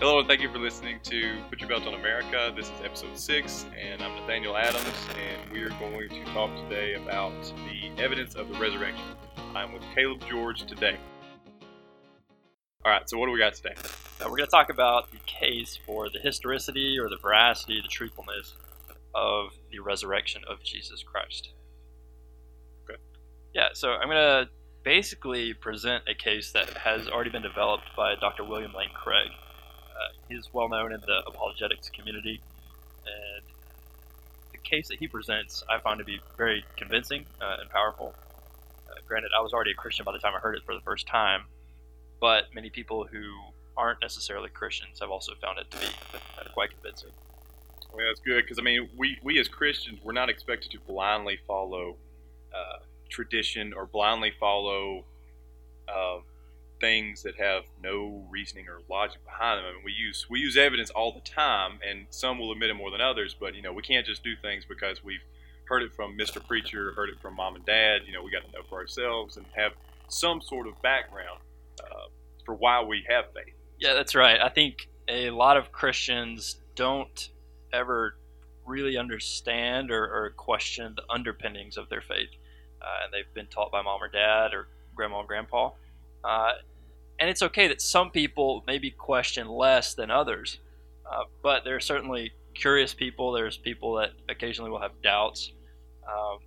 Hello, and thank you for listening to Put Your Belt on America. This is episode six, and I'm Nathaniel Adams, and we are going to talk today about the evidence of the resurrection. I'm with Caleb George today. All right, so what do we got today? Uh, we're going to talk about the case for the historicity or the veracity, the truthfulness of the resurrection of Jesus Christ. Okay. Yeah, so I'm going to basically present a case that has already been developed by Dr. William Lane Craig. Uh, he's well known in the apologetics community, and the case that he presents I found to be very convincing uh, and powerful. Uh, granted, I was already a Christian by the time I heard it for the first time, but many people who aren't necessarily Christians have also found it to be uh, quite convincing. Well, that's good because I mean, we we as Christians we're not expected to blindly follow uh, tradition or blindly follow uh, things that have no reasoning or logic behind them. I mean, we use we use evidence all the time, and some will admit it more than others. But you know, we can't just do things because we've heard it from Mr. Preacher, heard it from Mom and Dad. You know, we got to know for ourselves and have some sort of background uh, for why we have faith. Yeah, that's right. I think a lot of Christians don't ever really understand or, or question the underpinnings of their faith. Uh, and they've been taught by mom or dad or grandma and grandpa. Uh, and it's okay that some people maybe question less than others, uh, but there are certainly curious people. There's people that occasionally will have doubts. Um,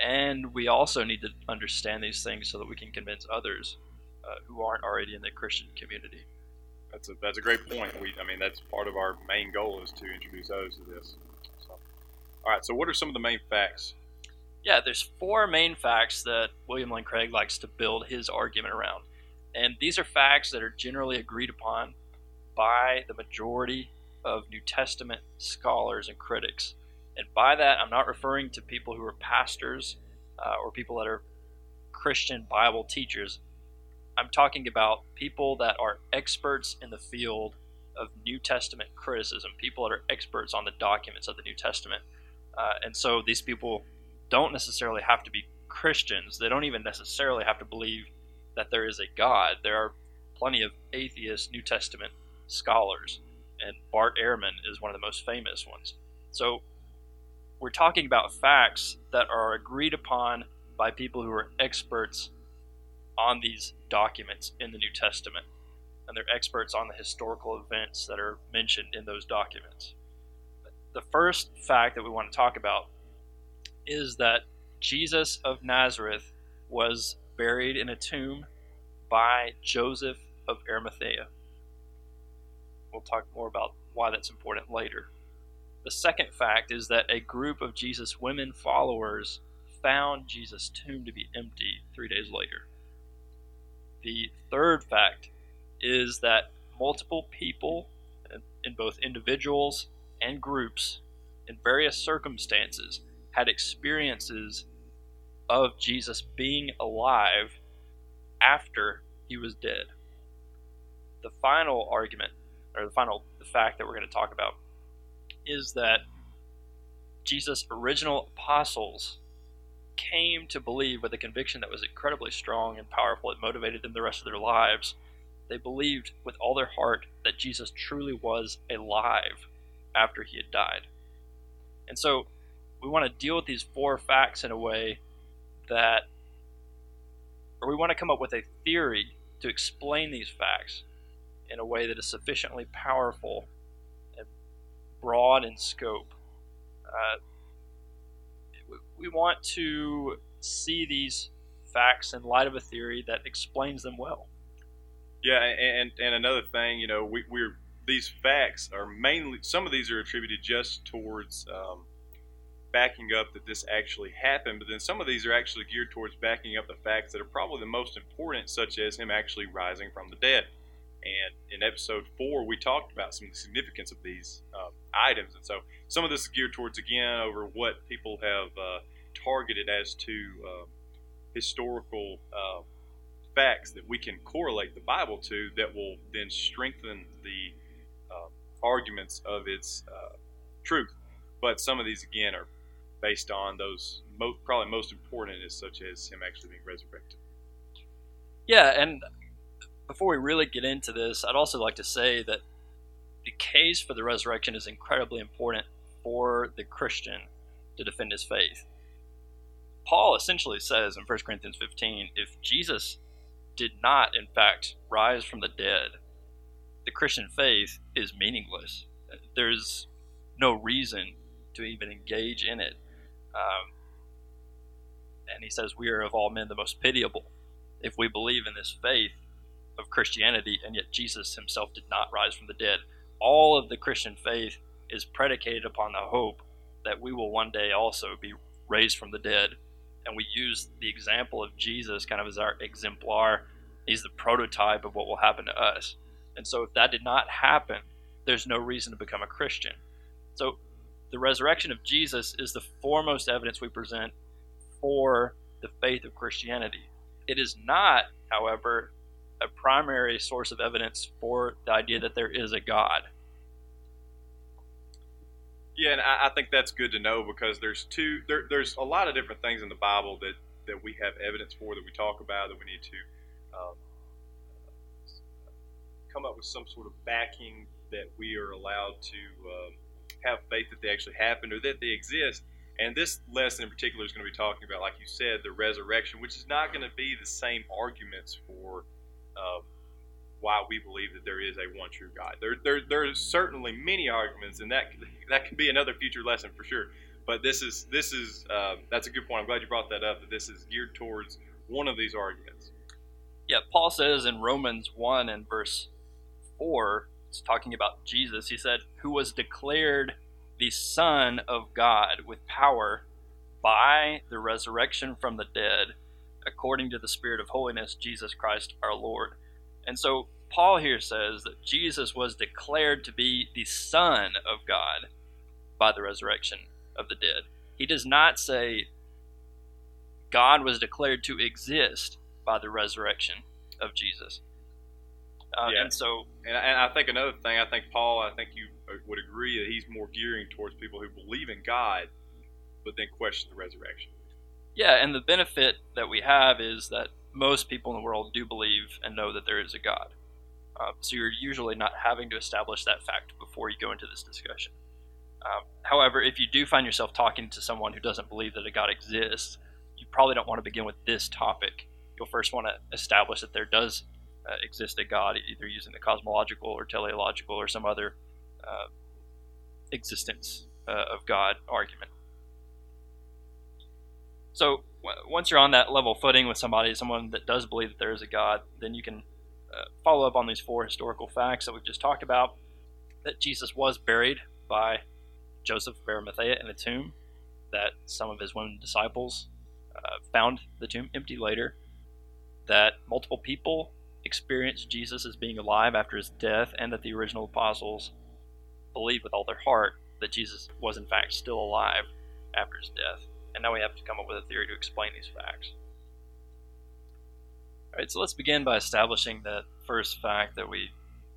and we also need to understand these things so that we can convince others uh, who aren't already in the Christian community. That's a that's a great point. We I mean that's part of our main goal is to introduce others to this. So, all right. So what are some of the main facts? Yeah, there's four main facts that William Lane Craig likes to build his argument around, and these are facts that are generally agreed upon by the majority of New Testament scholars and critics. And by that, I'm not referring to people who are pastors uh, or people that are Christian Bible teachers. I'm talking about people that are experts in the field of New Testament criticism, people that are experts on the documents of the New Testament. Uh, and so these people don't necessarily have to be Christians. They don't even necessarily have to believe that there is a God. There are plenty of atheist New Testament scholars, and Bart Ehrman is one of the most famous ones. So we're talking about facts that are agreed upon by people who are experts on these documents in the New Testament, and they're experts on the historical events that are mentioned in those documents. The first fact that we want to talk about is that Jesus of Nazareth was buried in a tomb by Joseph of Arimathea. We'll talk more about why that's important later. The second fact is that a group of Jesus' women followers found Jesus' tomb to be empty three days later. The third fact is that multiple people, in both individuals and groups, in various circumstances, had experiences of Jesus being alive after he was dead. The final argument, or the final fact that we're going to talk about, is that Jesus' original apostles came to believe with a conviction that was incredibly strong and powerful. It motivated them the rest of their lives. They believed with all their heart that Jesus truly was alive after he had died. And so we want to deal with these four facts in a way that, or we want to come up with a theory to explain these facts in a way that is sufficiently powerful and broad in scope. Uh, we want to see these facts in light of a theory that explains them well. Yeah, and and another thing, you know, we, we're these facts are mainly some of these are attributed just towards um, backing up that this actually happened, but then some of these are actually geared towards backing up the facts that are probably the most important, such as him actually rising from the dead. And in episode four, we talked about some of the significance of these uh, items. And so some of this is geared towards, again, over what people have uh, targeted as to uh, historical uh, facts that we can correlate the Bible to that will then strengthen the arguments of its uh, truth. But some of these, again, are based on those probably most important is such as him actually being resurrected. Yeah, and before we really get into this, I'd also like to say that the case for the resurrection is incredibly important for the Christian to defend his faith. Paul essentially says in 1 Corinthians 15 if Jesus did not, in fact, rise from the dead, the Christian faith is meaningless. There's no reason to even engage in it. Um, and he says, We are of all men the most pitiable if we believe in this faith of Christianity, and yet Jesus himself did not rise from the dead. All of the Christian faith is predicated upon the hope that we will one day also be raised from the dead. And we use the example of Jesus kind of as our exemplar. He's the prototype of what will happen to us. And so, if that did not happen, there's no reason to become a Christian. So, the resurrection of Jesus is the foremost evidence we present for the faith of Christianity. It is not, however, a primary source of evidence for the idea that there is a God. Yeah, and I, I think that's good to know because there's two there, there's a lot of different things in the Bible that that we have evidence for that we talk about that we need to um, come up with some sort of backing that we are allowed to um, have faith that they actually happened or that they exist. And this lesson in particular is going to be talking about, like you said, the resurrection, which is not going to be the same arguments for uh, why we believe that there is a one true God. There, there, there's certainly many arguments, and that that can be another future lesson for sure. But this is this is uh, that's a good point. I'm glad you brought that up. That this is geared towards one of these arguments. Yeah, Paul says in Romans one and verse four, talking about Jesus. He said, "Who was declared the Son of God with power by the resurrection from the dead, according to the Spirit of holiness, Jesus Christ our Lord." And so Paul here says that Jesus was declared to be the Son of God by the resurrection of the dead. He does not say God was declared to exist by the resurrection of Jesus. Uh, yeah. And so, and I, and I, think another thing, I think Paul, I think you would agree that he's more gearing towards people who believe in God, but then question the resurrection. Yeah, and the benefit that we have is that most people in the world do believe and know that there is a God. Uh, so you're usually not having to establish that fact before you go into this discussion. Um, however, if you do find yourself talking to someone who doesn't believe that a God exists, you probably don't want to begin with this topic. You'll first want to establish that there does uh, exist a God, either using the cosmological or teleological or some other uh, existence uh, of God argument. So once you're on that level footing with somebody, someone that does believe that there is a God, then you can uh, follow up on these four historical facts that we've just talked about. That Jesus was buried by Joseph of Arimathea in a tomb. That some of his women disciples uh, found the tomb empty later. That multiple people experienced Jesus as being alive after his death, and that the original apostles believed with all their heart that Jesus was in fact still alive after his death. And now we have to come up with a theory to explain these facts. Alright, so let's begin by establishing that first fact that we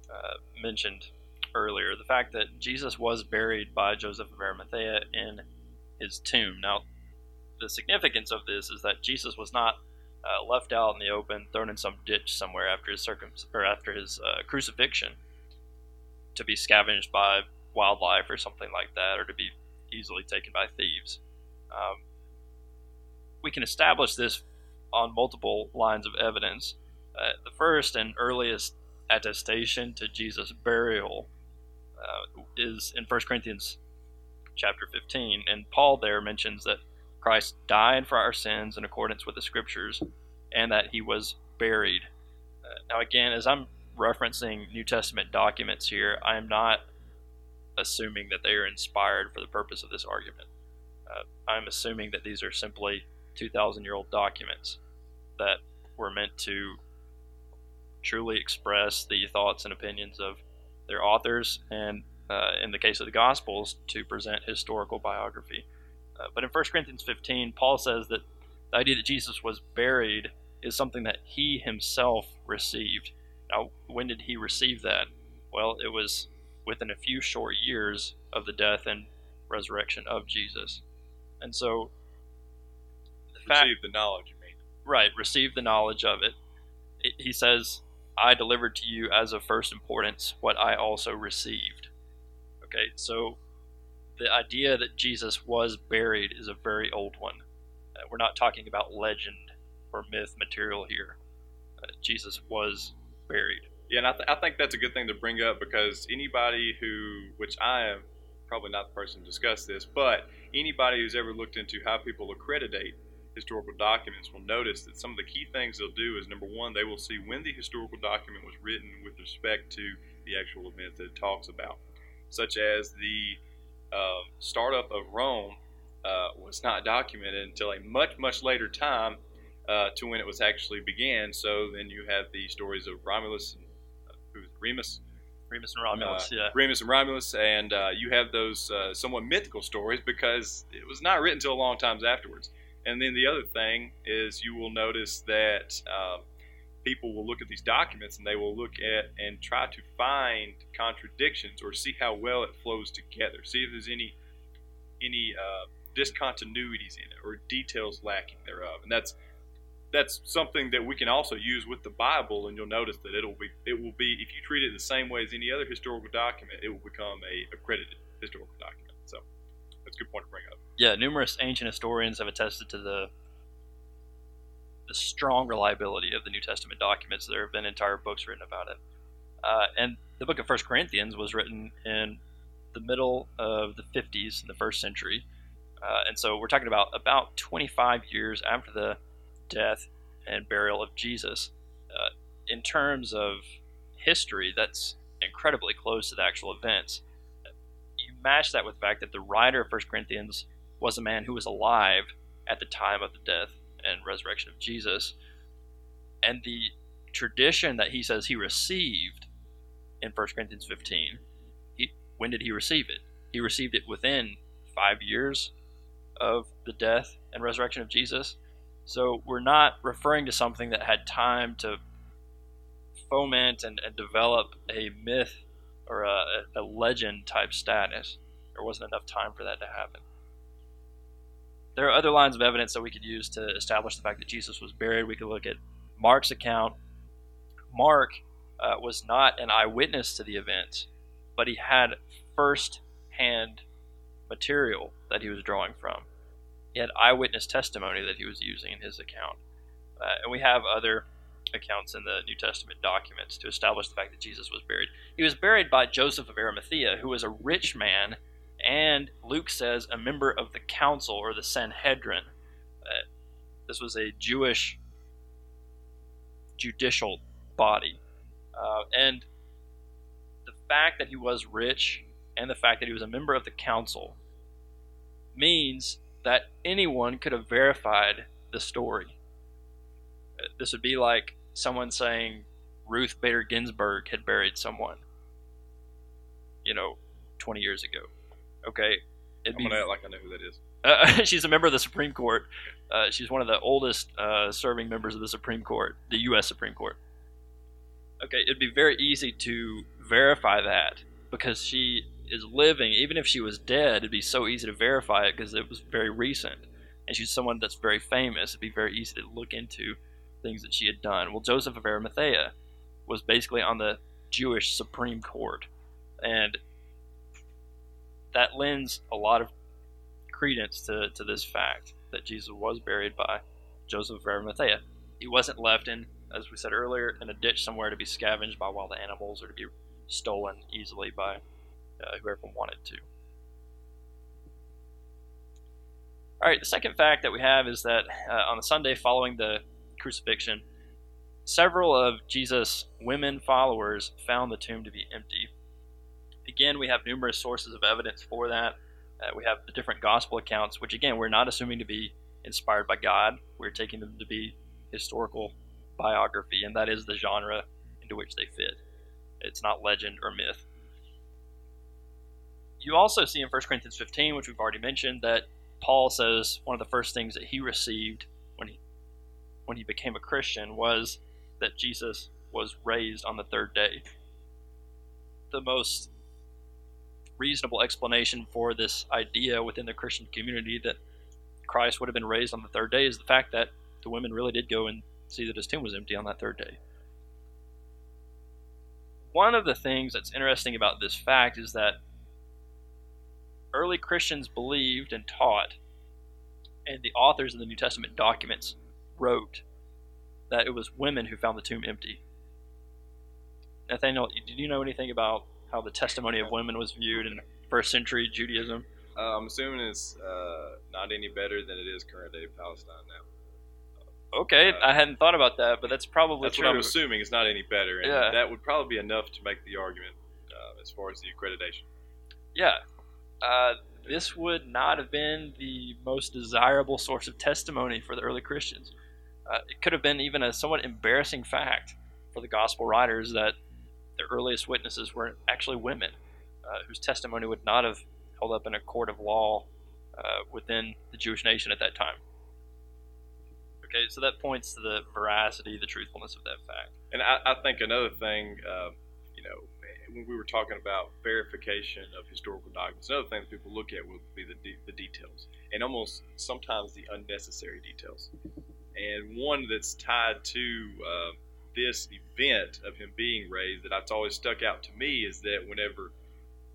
uh, mentioned earlier the fact that Jesus was buried by Joseph of Arimathea in his tomb. Now, the significance of this is that Jesus was not uh, left out in the open, thrown in some ditch somewhere after his circum or after his uh, crucifixion to be scavenged by wildlife or something like that, or to be easily taken by thieves. Um, we can establish this on multiple lines of evidence. Uh, the first and earliest attestation to Jesus' burial uh, is in 1 Corinthians chapter 15, and Paul there mentions that Christ died for our sins in accordance with the Scriptures, and that he was buried. Uh, now, again, as I'm referencing New Testament documents here, I am not assuming that they are inspired for the purpose of this argument. Uh, I'm assuming that these are simply 2,000 year old documents that were meant to truly express the thoughts and opinions of their authors, and uh, in the case of the Gospels, to present historical biography. Uh, but in 1 Corinthians 15, Paul says that the idea that Jesus was buried is something that he himself received. Now, when did he receive that? Well, it was within a few short years of the death and resurrection of Jesus. And so, the fact, the knowledge, you mean? Right, receive the knowledge of it. it. He says, I delivered to you as of first importance what I also received. Okay, so the idea that Jesus was buried is a very old one. Uh, we're not talking about legend or myth material here. Uh, Jesus was buried. Yeah, and I, th- I think that's a good thing to bring up because anybody who, which I am probably not the person to discuss this, but anybody who's ever looked into how people accreditate historical documents will notice that some of the key things they'll do is number one, they will see when the historical document was written with respect to the actual event that it talks about, such as the uh, startup of Rome uh, was not documented until a much, much later time uh, to when it was actually began. So then you have the stories of Romulus and uh, who's Remus. Remus and Romulus, Uh, yeah. Remus and Romulus, and uh, you have those uh, somewhat mythical stories because it was not written until a long times afterwards. And then the other thing is you will notice that um, people will look at these documents and they will look at and try to find contradictions or see how well it flows together. See if there's any any uh, discontinuities in it or details lacking thereof. And that's that's something that we can also use with the Bible, and you'll notice that it'll be it will be if you treat it the same way as any other historical document, it will become a accredited historical document. So that's a good point to bring up. Yeah, numerous ancient historians have attested to the the strong reliability of the New Testament documents. There have been entire books written about it. Uh, and the book of First Corinthians was written in the middle of the 50s in the first century. Uh, and so we're talking about about 25 years after the death and burial of Jesus. Uh, in terms of history, that's incredibly close to the actual events. You match that with the fact that the writer of First Corinthians was a man who was alive at the time of the death and resurrection of Jesus. And the tradition that he says he received in 1 Corinthians 15, he, when did he receive it? He received it within five years of the death and resurrection of Jesus. So we're not referring to something that had time to foment and, and develop a myth or a, a legend type status. There wasn't enough time for that to happen. There are other lines of evidence that we could use to establish the fact that Jesus was buried. We could look at Mark's account. Mark uh, was not an eyewitness to the event, but he had first hand material that he was drawing from. He had eyewitness testimony that he was using in his account. Uh, and we have other accounts in the New Testament documents to establish the fact that Jesus was buried. He was buried by Joseph of Arimathea, who was a rich man and Luke says a member of the council or the Sanhedrin. Uh, this was a Jewish judicial body. Uh, and the fact that he was rich and the fact that he was a member of the council means that anyone could have verified the story. Uh, this would be like someone saying Ruth Bader Ginsburg had buried someone, you know, 20 years ago. Okay, it'd be, I'm gonna like I know who that is. Uh, she's a member of the Supreme Court. Uh, she's one of the oldest uh, serving members of the Supreme Court, the U.S. Supreme Court. Okay, it'd be very easy to verify that because she is living. Even if she was dead, it'd be so easy to verify it because it was very recent, and she's someone that's very famous. It'd be very easy to look into things that she had done. Well, Joseph of Arimathea was basically on the Jewish Supreme Court, and that lends a lot of credence to, to this fact that Jesus was buried by Joseph of Arimathea. He wasn't left in, as we said earlier, in a ditch somewhere to be scavenged by wild animals or to be stolen easily by uh, whoever wanted to. All right, the second fact that we have is that uh, on the Sunday following the crucifixion, several of Jesus' women followers found the tomb to be empty. Again, we have numerous sources of evidence for that. Uh, we have the different gospel accounts, which again, we're not assuming to be inspired by God. We're taking them to be historical biography, and that is the genre into which they fit. It's not legend or myth. You also see in 1 Corinthians 15, which we've already mentioned, that Paul says one of the first things that he received when he when he became a Christian was that Jesus was raised on the third day. The most reasonable explanation for this idea within the Christian community that Christ would have been raised on the third day is the fact that the women really did go and see that his tomb was empty on that third day. One of the things that's interesting about this fact is that early Christians believed and taught, and the authors of the New Testament documents wrote that it was women who found the tomb empty. Nathaniel, did you know anything about how the testimony of women was viewed in first century Judaism? Uh, I'm assuming it's uh, not any better than it is current day Palestine now. Okay, Uh, I hadn't thought about that, but that's probably That's true. what I'm assuming. It's not any better, and Yeah. that would probably be enough to make the argument uh, as far as the accreditation. Yeah. Uh, this would not have been the most desirable source of testimony for the early Christians. Uh, it could have been even a somewhat embarrassing fact for the gospel writers that their earliest witnesses were actually women, uh, whose testimony would not have held up in a court of law uh, within the Jewish nation at that time. Okay, so that points to the veracity, the truthfulness of that fact. And I, I think another thing, uh, you know, when we were talking about verification of historical documents, another thing that people look at would be the, de- the details, and almost sometimes the unnecessary details. And one that's tied to uh, this event of him being raised that that's always stuck out to me is that whenever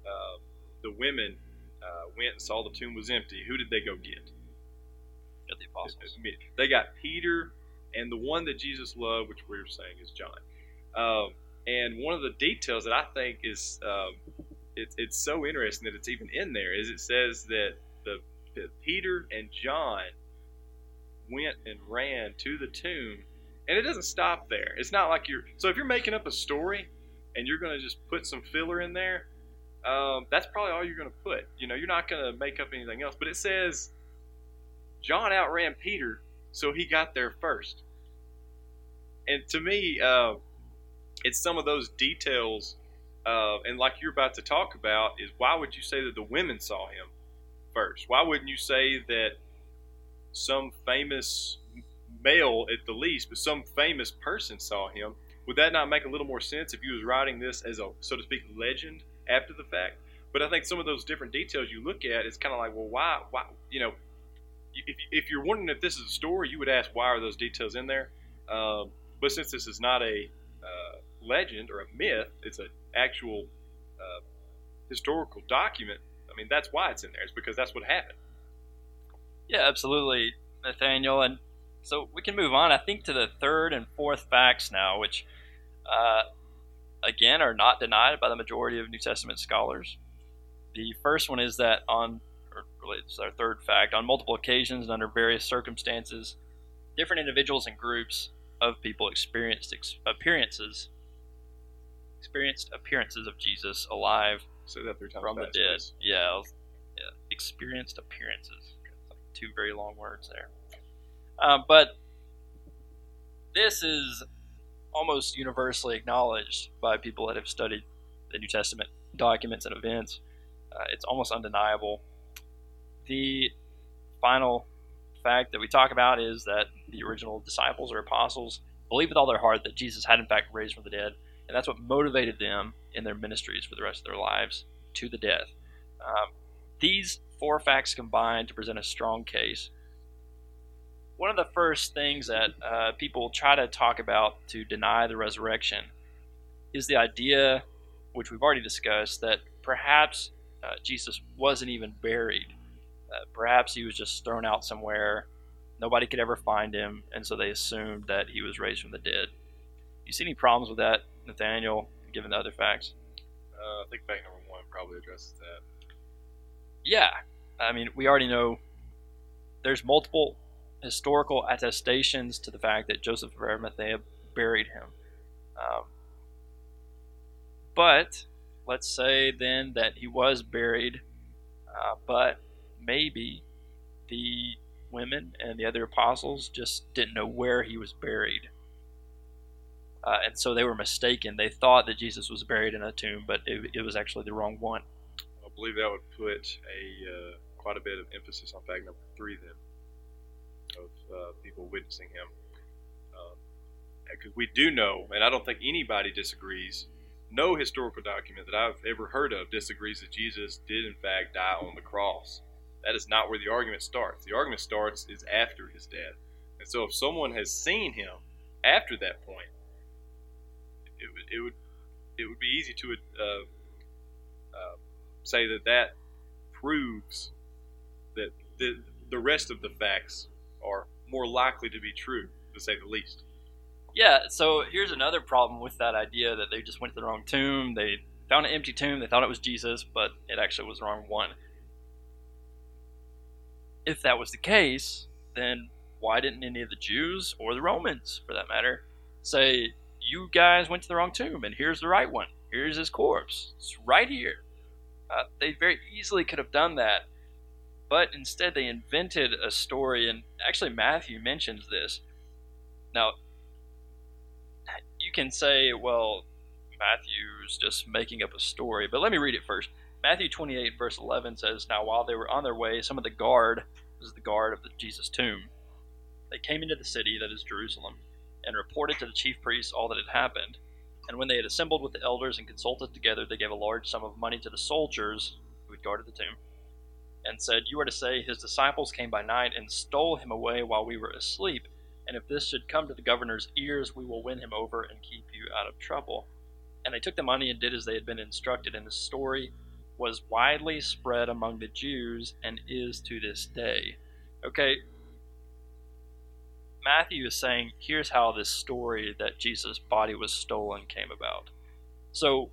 uh, the women uh, went and saw the tomb was empty, who did they go get? At the apostles. They got Peter and the one that Jesus loved, which we were saying is John. Um, and one of the details that I think is um, it, it's so interesting that it's even in there is it says that the that Peter and John went and ran to the tomb, and it doesn't stop there. It's not like you're so if you're making up a story and you're going to just put some filler in there, um, that's probably all you're going to put. You know, you're not going to make up anything else. But it says John outran Peter, so he got there first. And to me, uh, it's some of those details, uh, and like you're about to talk about, is why would you say that the women saw him first? Why wouldn't you say that some famous male, at the least, but some famous person saw him? Would that not make a little more sense if you was writing this as a, so to speak, legend after the fact? But I think some of those different details you look at, it's kind of like, well, why, why, you know, if, if you're wondering if this is a story, you would ask why are those details in there. Um, but since this is not a uh, legend or a myth, it's an actual uh, historical document. I mean, that's why it's in there. It's because that's what happened. Yeah, absolutely, Nathaniel. And so we can move on, I think, to the third and fourth facts now, which, uh, again, are not denied by the majority of New Testament scholars. The first one is that on, or really, it's our third fact, on multiple occasions and under various circumstances, different individuals and groups of people experienced ex- appearances, experienced appearances of Jesus alive Say that three times from the dead. Yeah, was- yeah, experienced appearances. Like two very long words there. Um, but this is almost universally acknowledged by people that have studied the New Testament documents and events. Uh, it's almost undeniable. The final fact that we talk about is that the original disciples or apostles believed with all their heart that Jesus had in fact raised from the dead, and that's what motivated them in their ministries for the rest of their lives to the death. Um, these four facts combine to present a strong case. One of the first things that uh, people try to talk about to deny the resurrection is the idea, which we've already discussed, that perhaps uh, Jesus wasn't even buried. Uh, perhaps he was just thrown out somewhere. Nobody could ever find him, and so they assumed that he was raised from the dead. You see any problems with that, Nathaniel, given the other facts? Uh, I think fact number one probably addresses that. Yeah, I mean, we already know there's multiple historical attestations to the fact that Joseph of Arimathea buried him. Um, but let's say then that he was buried, uh, but maybe the women and the other apostles just didn't know where he was buried. Uh, and so they were mistaken. They thought that Jesus was buried in a tomb, but it, it was actually the wrong one. I believe that would put a uh, quite a bit of emphasis on fact number three then uh, people witnessing him. Because we do know, and I don't think anybody disagrees, no historical document that I've ever heard of disagrees that Jesus did in fact die on the cross. That is not where the argument starts. The argument starts is after his death. And so if someone has seen him after that point, it would it would it would be easy to uh, uh, say that that proves that the, the rest of the facts are more likely to be true, to say the least. Yeah, so here's another problem with that idea that they just went to the wrong tomb. They found an empty tomb, they thought it was Jesus, but it actually was the wrong one. If that was the case, then why didn't any of the Jews, or the Romans for that matter, say, You guys went to the wrong tomb, and here's the right one? Here's his corpse. It's right here. Uh, they very easily could have done that, but instead they invented a story, and actually Matthew mentions this. Now, you can say, well, Matthew's just making up a story, but let me read it first. Matthew 28, verse 11 says, Now while they were on their way, some of the guard, this is the guard of the Jesus tomb, they came into the city, that is Jerusalem, and reported to the chief priests all that had happened. And when they had assembled with the elders and consulted together, they gave a large sum of money to the soldiers who had guarded the tomb, and said, You are to say, His disciples came by night and stole him away while we were asleep. And if this should come to the governor's ears, we will win him over and keep you out of trouble. And they took the money and did as they had been instructed. And the story was widely spread among the Jews and is to this day. Okay, Matthew is saying, here's how this story that Jesus' body was stolen came about. So,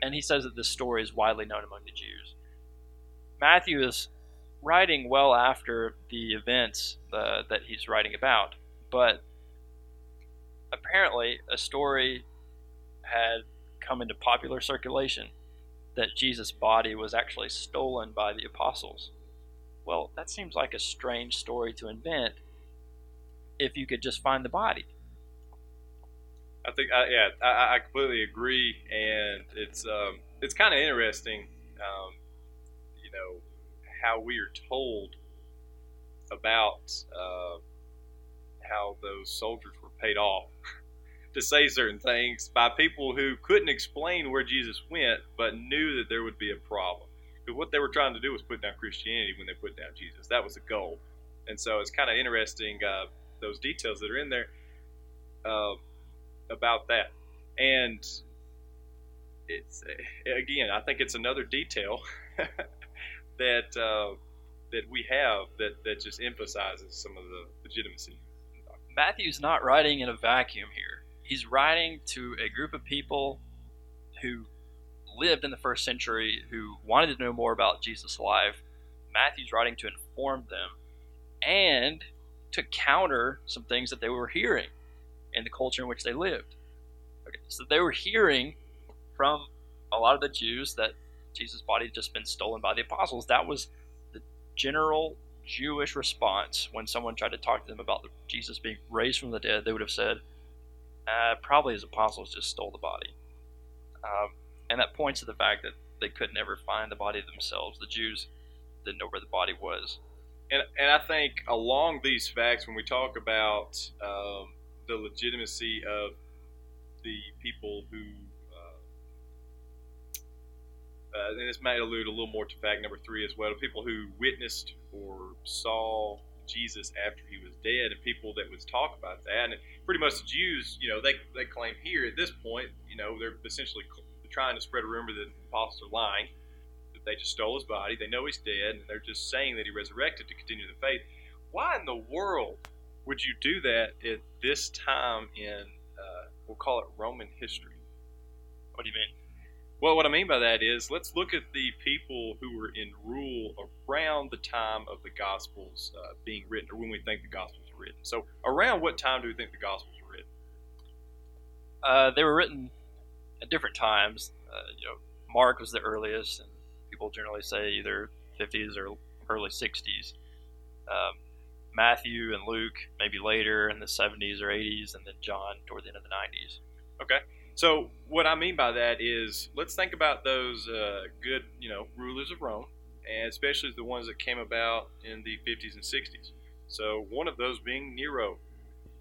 and he says that this story is widely known among the Jews. Matthew is writing well after the events uh, that he's writing about, but apparently a story had come into popular circulation that Jesus' body was actually stolen by the apostles. Well, that seems like a strange story to invent if you could just find the body. I think, uh, yeah, I, I, completely agree, and it's um, it's kind of interesting, um, you know, how we are told about uh, how those soldiers were paid off to say certain things by people who couldn't explain where Jesus went, but knew that there would be a problem. Because what they were trying to do was put down Christianity when they put down Jesus. That was the goal. And so it's kind of interesting uh, those details that are in there uh, about that. And it's again, I think it's another detail that uh, that we have that that just emphasizes some of the legitimacy. Matthew's not writing in a vacuum here. He's writing to a group of people who lived in the first century who wanted to know more about Jesus' life. Matthew's writing to inform them and to counter some things that they were hearing in the culture in which they lived. Okay, so they were hearing from a lot of the Jews that Jesus' body had just been stolen by the apostles. That was the general Jewish response when someone tried to talk to them about Jesus being raised from the dead. They would have said, uh, probably his apostles just stole the body. Um, and that points to the fact that they could never find the body themselves. The Jews didn't know where the body was and and I think along these facts, when we talk about um, the legitimacy of the people who, uh, and this might allude a little more to fact number three as well, people who witnessed or saw Jesus after he was dead, and people that would talk about that, and pretty much the Jews, you know, they they claim here at this point, you know, they're essentially trying to spread a rumor that the apostles are lying that they just stole his body. They know he's dead, and they're just saying that he resurrected to continue the faith. Why in the world would you do that at this time in, uh, we'll call it Roman history? What do you mean? Well, what I mean by that is let's look at the people who were in rule around the time of the Gospels uh, being written, or when we think the Gospels were written. So, around what time do we think the Gospels were written? Uh, they were written at different times. Uh, you know, Mark was the earliest, and people generally say either 50s or early 60s. Um, Matthew and Luke maybe later in the 70s or 80s, and then John toward the end of the 90s. Okay. So what I mean by that is, let's think about those uh, good, you know, rulers of Rome, and especially the ones that came about in the 50s and 60s. So one of those being Nero,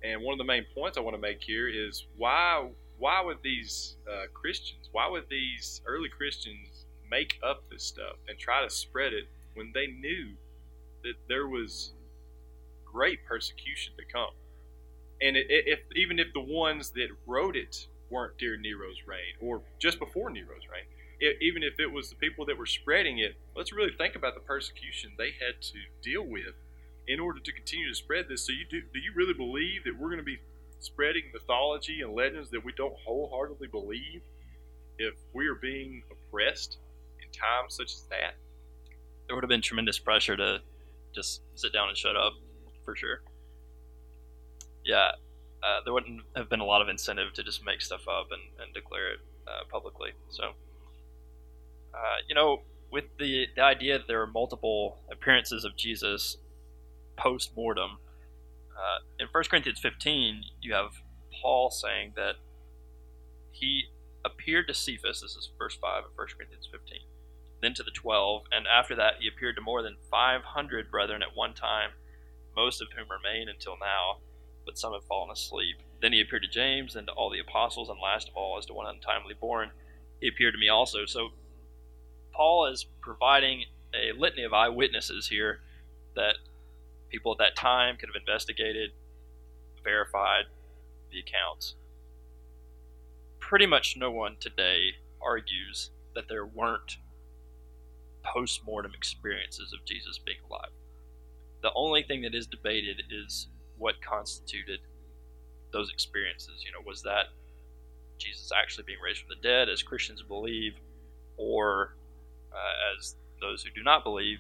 and one of the main points I want to make here is why why would these uh, Christians, why would these early Christians make up this stuff and try to spread it when they knew that there was great persecution to come. And it, if even if the ones that wrote it weren't during Nero's reign or just before Nero's reign, if, even if it was the people that were spreading it, let's really think about the persecution they had to deal with in order to continue to spread this. So, you do do you really believe that we're going to be spreading mythology and legends that we don't wholeheartedly believe if we are being oppressed in times such as that? There would have been tremendous pressure to just sit down and shut up, for sure. Yeah, uh, there wouldn't have been a lot of incentive to just make stuff up and, and declare it uh, publicly. So, uh, you know, with the, the idea that there are multiple appearances of Jesus post mortem, uh, in 1 Corinthians 15, you have Paul saying that he appeared to Cephas, this is verse 5 of 1 Corinthians 15, then to the 12, and after that he appeared to more than 500 brethren at one time, most of whom remain until now but some have fallen asleep. Then he appeared to James and to all the apostles, and last of all, as to one untimely born, he appeared to me also. So Paul is providing a litany of eyewitnesses here that people at that time could have investigated, verified the accounts. Pretty much no one today argues that there weren't post mortem experiences of Jesus being alive. The only thing that is debated is what constituted those experiences. You know, was that Jesus actually being raised from the dead, as Christians believe, or uh, as those who do not believe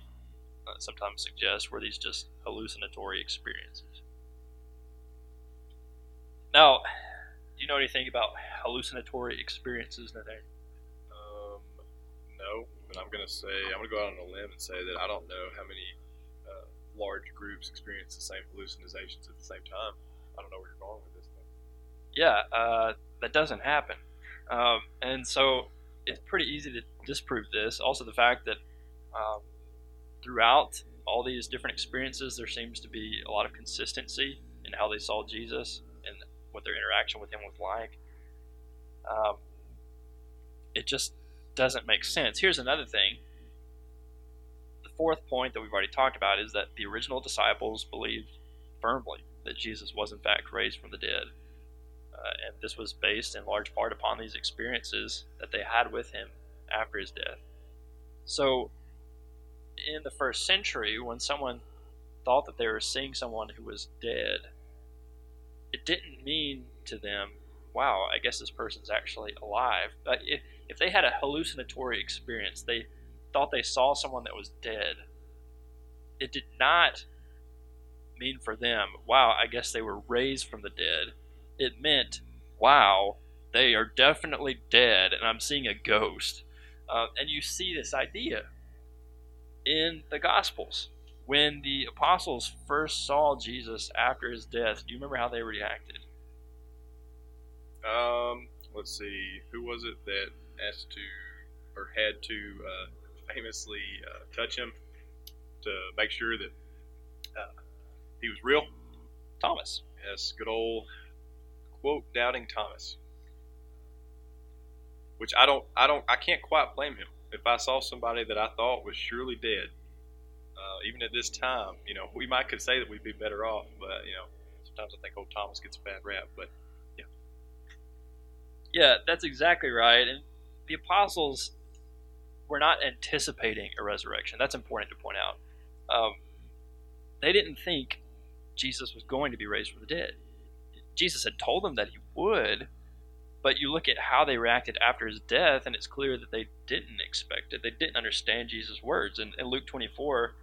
uh, sometimes suggest, were these just hallucinatory experiences? Now, do you know anything about hallucinatory experiences, Nathaniel? Um, no, but I'm gonna say I'm gonna go out on a limb and say that I don't know how many large groups experience the same hallucinations at the same time. I don't know where you're going with this. Thing. Yeah, uh, that doesn't happen, um, and so it's pretty easy to disprove this. Also, the fact that um, throughout all these different experiences, there seems to be a lot of consistency in how they saw Jesus and what their interaction with him was like. Um, it just doesn't make sense. Here's another thing fourth point that we've already talked about is that the original disciples believed firmly that Jesus was in fact raised from the dead. Uh, and this was based in large part upon these experiences that they had with him after his death. So, in the first century, when someone thought that they were seeing someone who was dead, it didn't mean to them, wow, I guess this person's actually alive. But if, if they had a hallucinatory experience, they thought they saw someone that was dead, it did not mean for them, wow, I guess they were raised from the dead. It meant, wow, they are definitely dead, and I'm seeing a ghost. Uh, and you see this idea in the Gospels. When the apostles first saw Jesus after his death, do you remember how they reacted? Um, let's see, who was it that asked to or had to uh, famously uh, touch him to make sure that uh, he was real? Thomas. Yes, good old quote doubting Thomas. Which I don't, I don't, I can't quite blame him. If I saw somebody that I thought was surely dead, uh, even at this time, you know, we might could say that we'd be better off, but you know, sometimes I think old Thomas gets a bad rap. But yeah, yeah, that's exactly right. And the apostles we're not anticipating a resurrection. That's important to point out. Um, they didn't think Jesus was going to be raised from the dead. Jesus had told them that he would, but you look at how they reacted after his death, and it's clear that they didn't expect it. They didn't understand Jesus' words. And in Luke 24,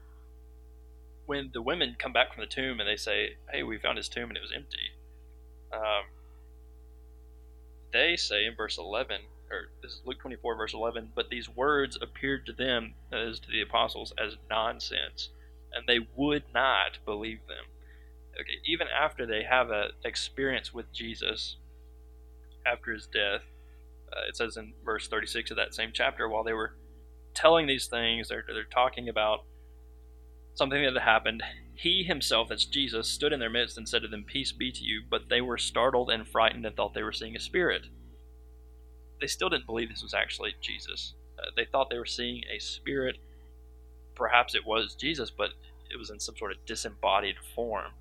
when the women come back from the tomb and they say, Hey, we found his tomb and it was empty, um, they say in verse 11, or this is Luke 24, verse 11, but these words appeared to them, as to the apostles, as nonsense, and they would not believe them. Okay, even after they have an experience with Jesus after his death, uh, it says in verse 36 of that same chapter, while they were telling these things, they're, they're talking about something that had happened. He himself, that's Jesus, stood in their midst and said to them, Peace be to you. But they were startled and frightened and thought they were seeing a spirit they still didn't believe this was actually Jesus. Uh, they thought they were seeing a spirit. Perhaps it was Jesus, but it was in some sort of disembodied form.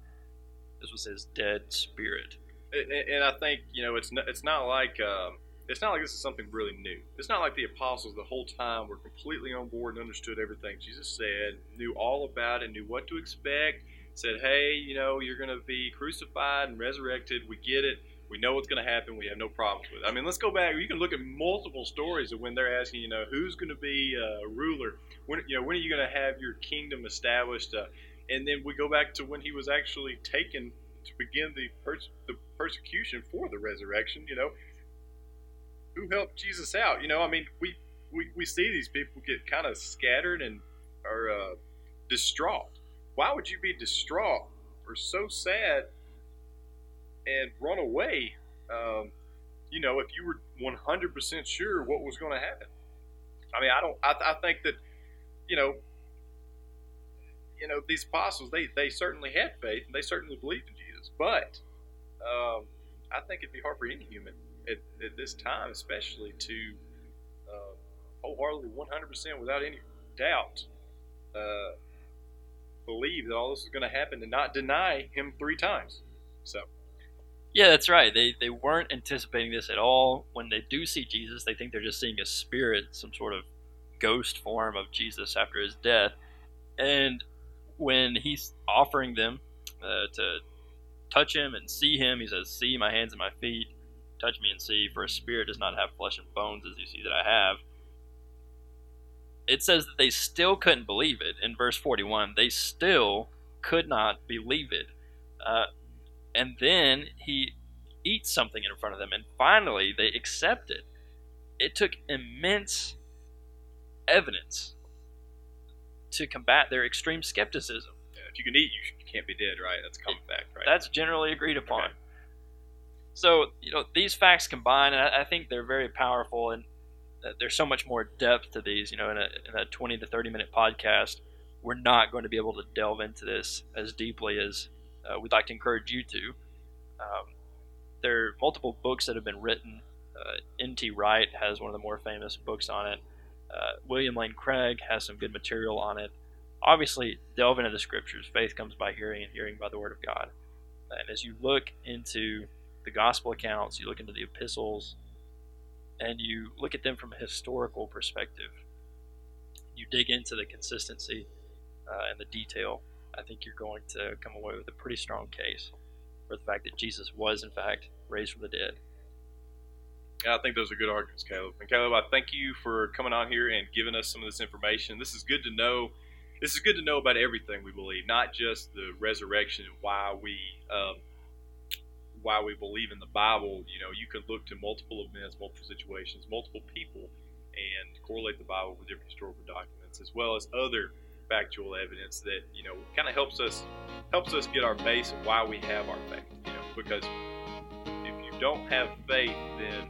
This was his dead spirit. And, I think you know it's not, it's not like um, it's not like this is something really new. It's not like the apostles the whole time were completely on board and understood everything Jesus said, knew all about it, knew what to expect, said, hey, you know, you're going to be crucified and resurrected. We get it. We know what's going to happen. We have no problems with it. I mean, let's go back. You can look at multiple stories of when they're asking, you know, who's going to be a ruler? When, you know, when are you going to have your kingdom established? Uh, and then we go back to when he was actually taken to begin the, pers- the persecution for the resurrection. You know, who helped Jesus out? You know, I mean, we we, we see these people get kind of scattered and are uh, distraught. Why would you be distraught or so sad and run away? Um, you know, if you were 100% sure what was going to happen. I mean, I don't. I, I think that, you know, you know, these apostles they they certainly had faith and they certainly believed in Jesus, but um, I think it'd be hard for any human at, at this time, especially to uh, wholeheartedly, 100% without any doubt, uh, believe that all this is going to happen and not deny him three times. So. Yeah, that's right. They they weren't anticipating this at all. When they do see Jesus, they think they're just seeing a spirit, some sort of ghost form of Jesus after his death. And when he's offering them uh, to touch him and see him, he says, "See my hands and my feet." touch me and see, for a spirit does not have flesh and bones as you see that I have. It says that they still couldn't believe it in verse 41. They still could not believe it. Uh, and then he eats something in front of them, and finally they accept it. It took immense evidence to combat their extreme skepticism. Yeah, if you can eat, you can't be dead, right? That's a common fact, right? That's generally agreed upon. Okay. So you know these facts combined, and I, I think they're very powerful, and uh, there's so much more depth to these. You know, in a, in a 20 to 30 minute podcast, we're not going to be able to delve into this as deeply as uh, we'd like to encourage you to. Um, there are multiple books that have been written. Uh, N.T. Wright has one of the more famous books on it. Uh, William Lane Craig has some good material on it. Obviously, delve into the scriptures. Faith comes by hearing, and hearing by the word of God. And as you look into the gospel accounts, you look into the epistles, and you look at them from a historical perspective. You dig into the consistency uh, and the detail. I think you're going to come away with a pretty strong case for the fact that Jesus was, in fact, raised from the dead. I think those are good arguments, Caleb. And Caleb, I thank you for coming on here and giving us some of this information. This is good to know. This is good to know about everything we believe, not just the resurrection and why we um, why we believe in the Bible, you know, you can look to multiple events, multiple situations, multiple people, and correlate the Bible with different historical documents, as well as other factual evidence that you know kind of helps us helps us get our base of why we have our faith. You know, because if you don't have faith, then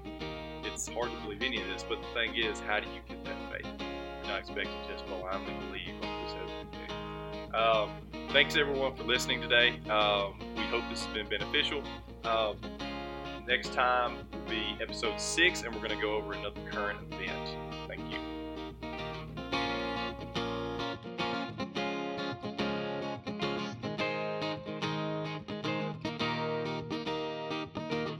it's hard to believe any of this. But the thing is, how do you get that faith? You're not expected to just blindly believe on this has um, thanks everyone for listening today. Um, we hope this has been beneficial. Um, next time will be episode six, and we're going to go over another current event.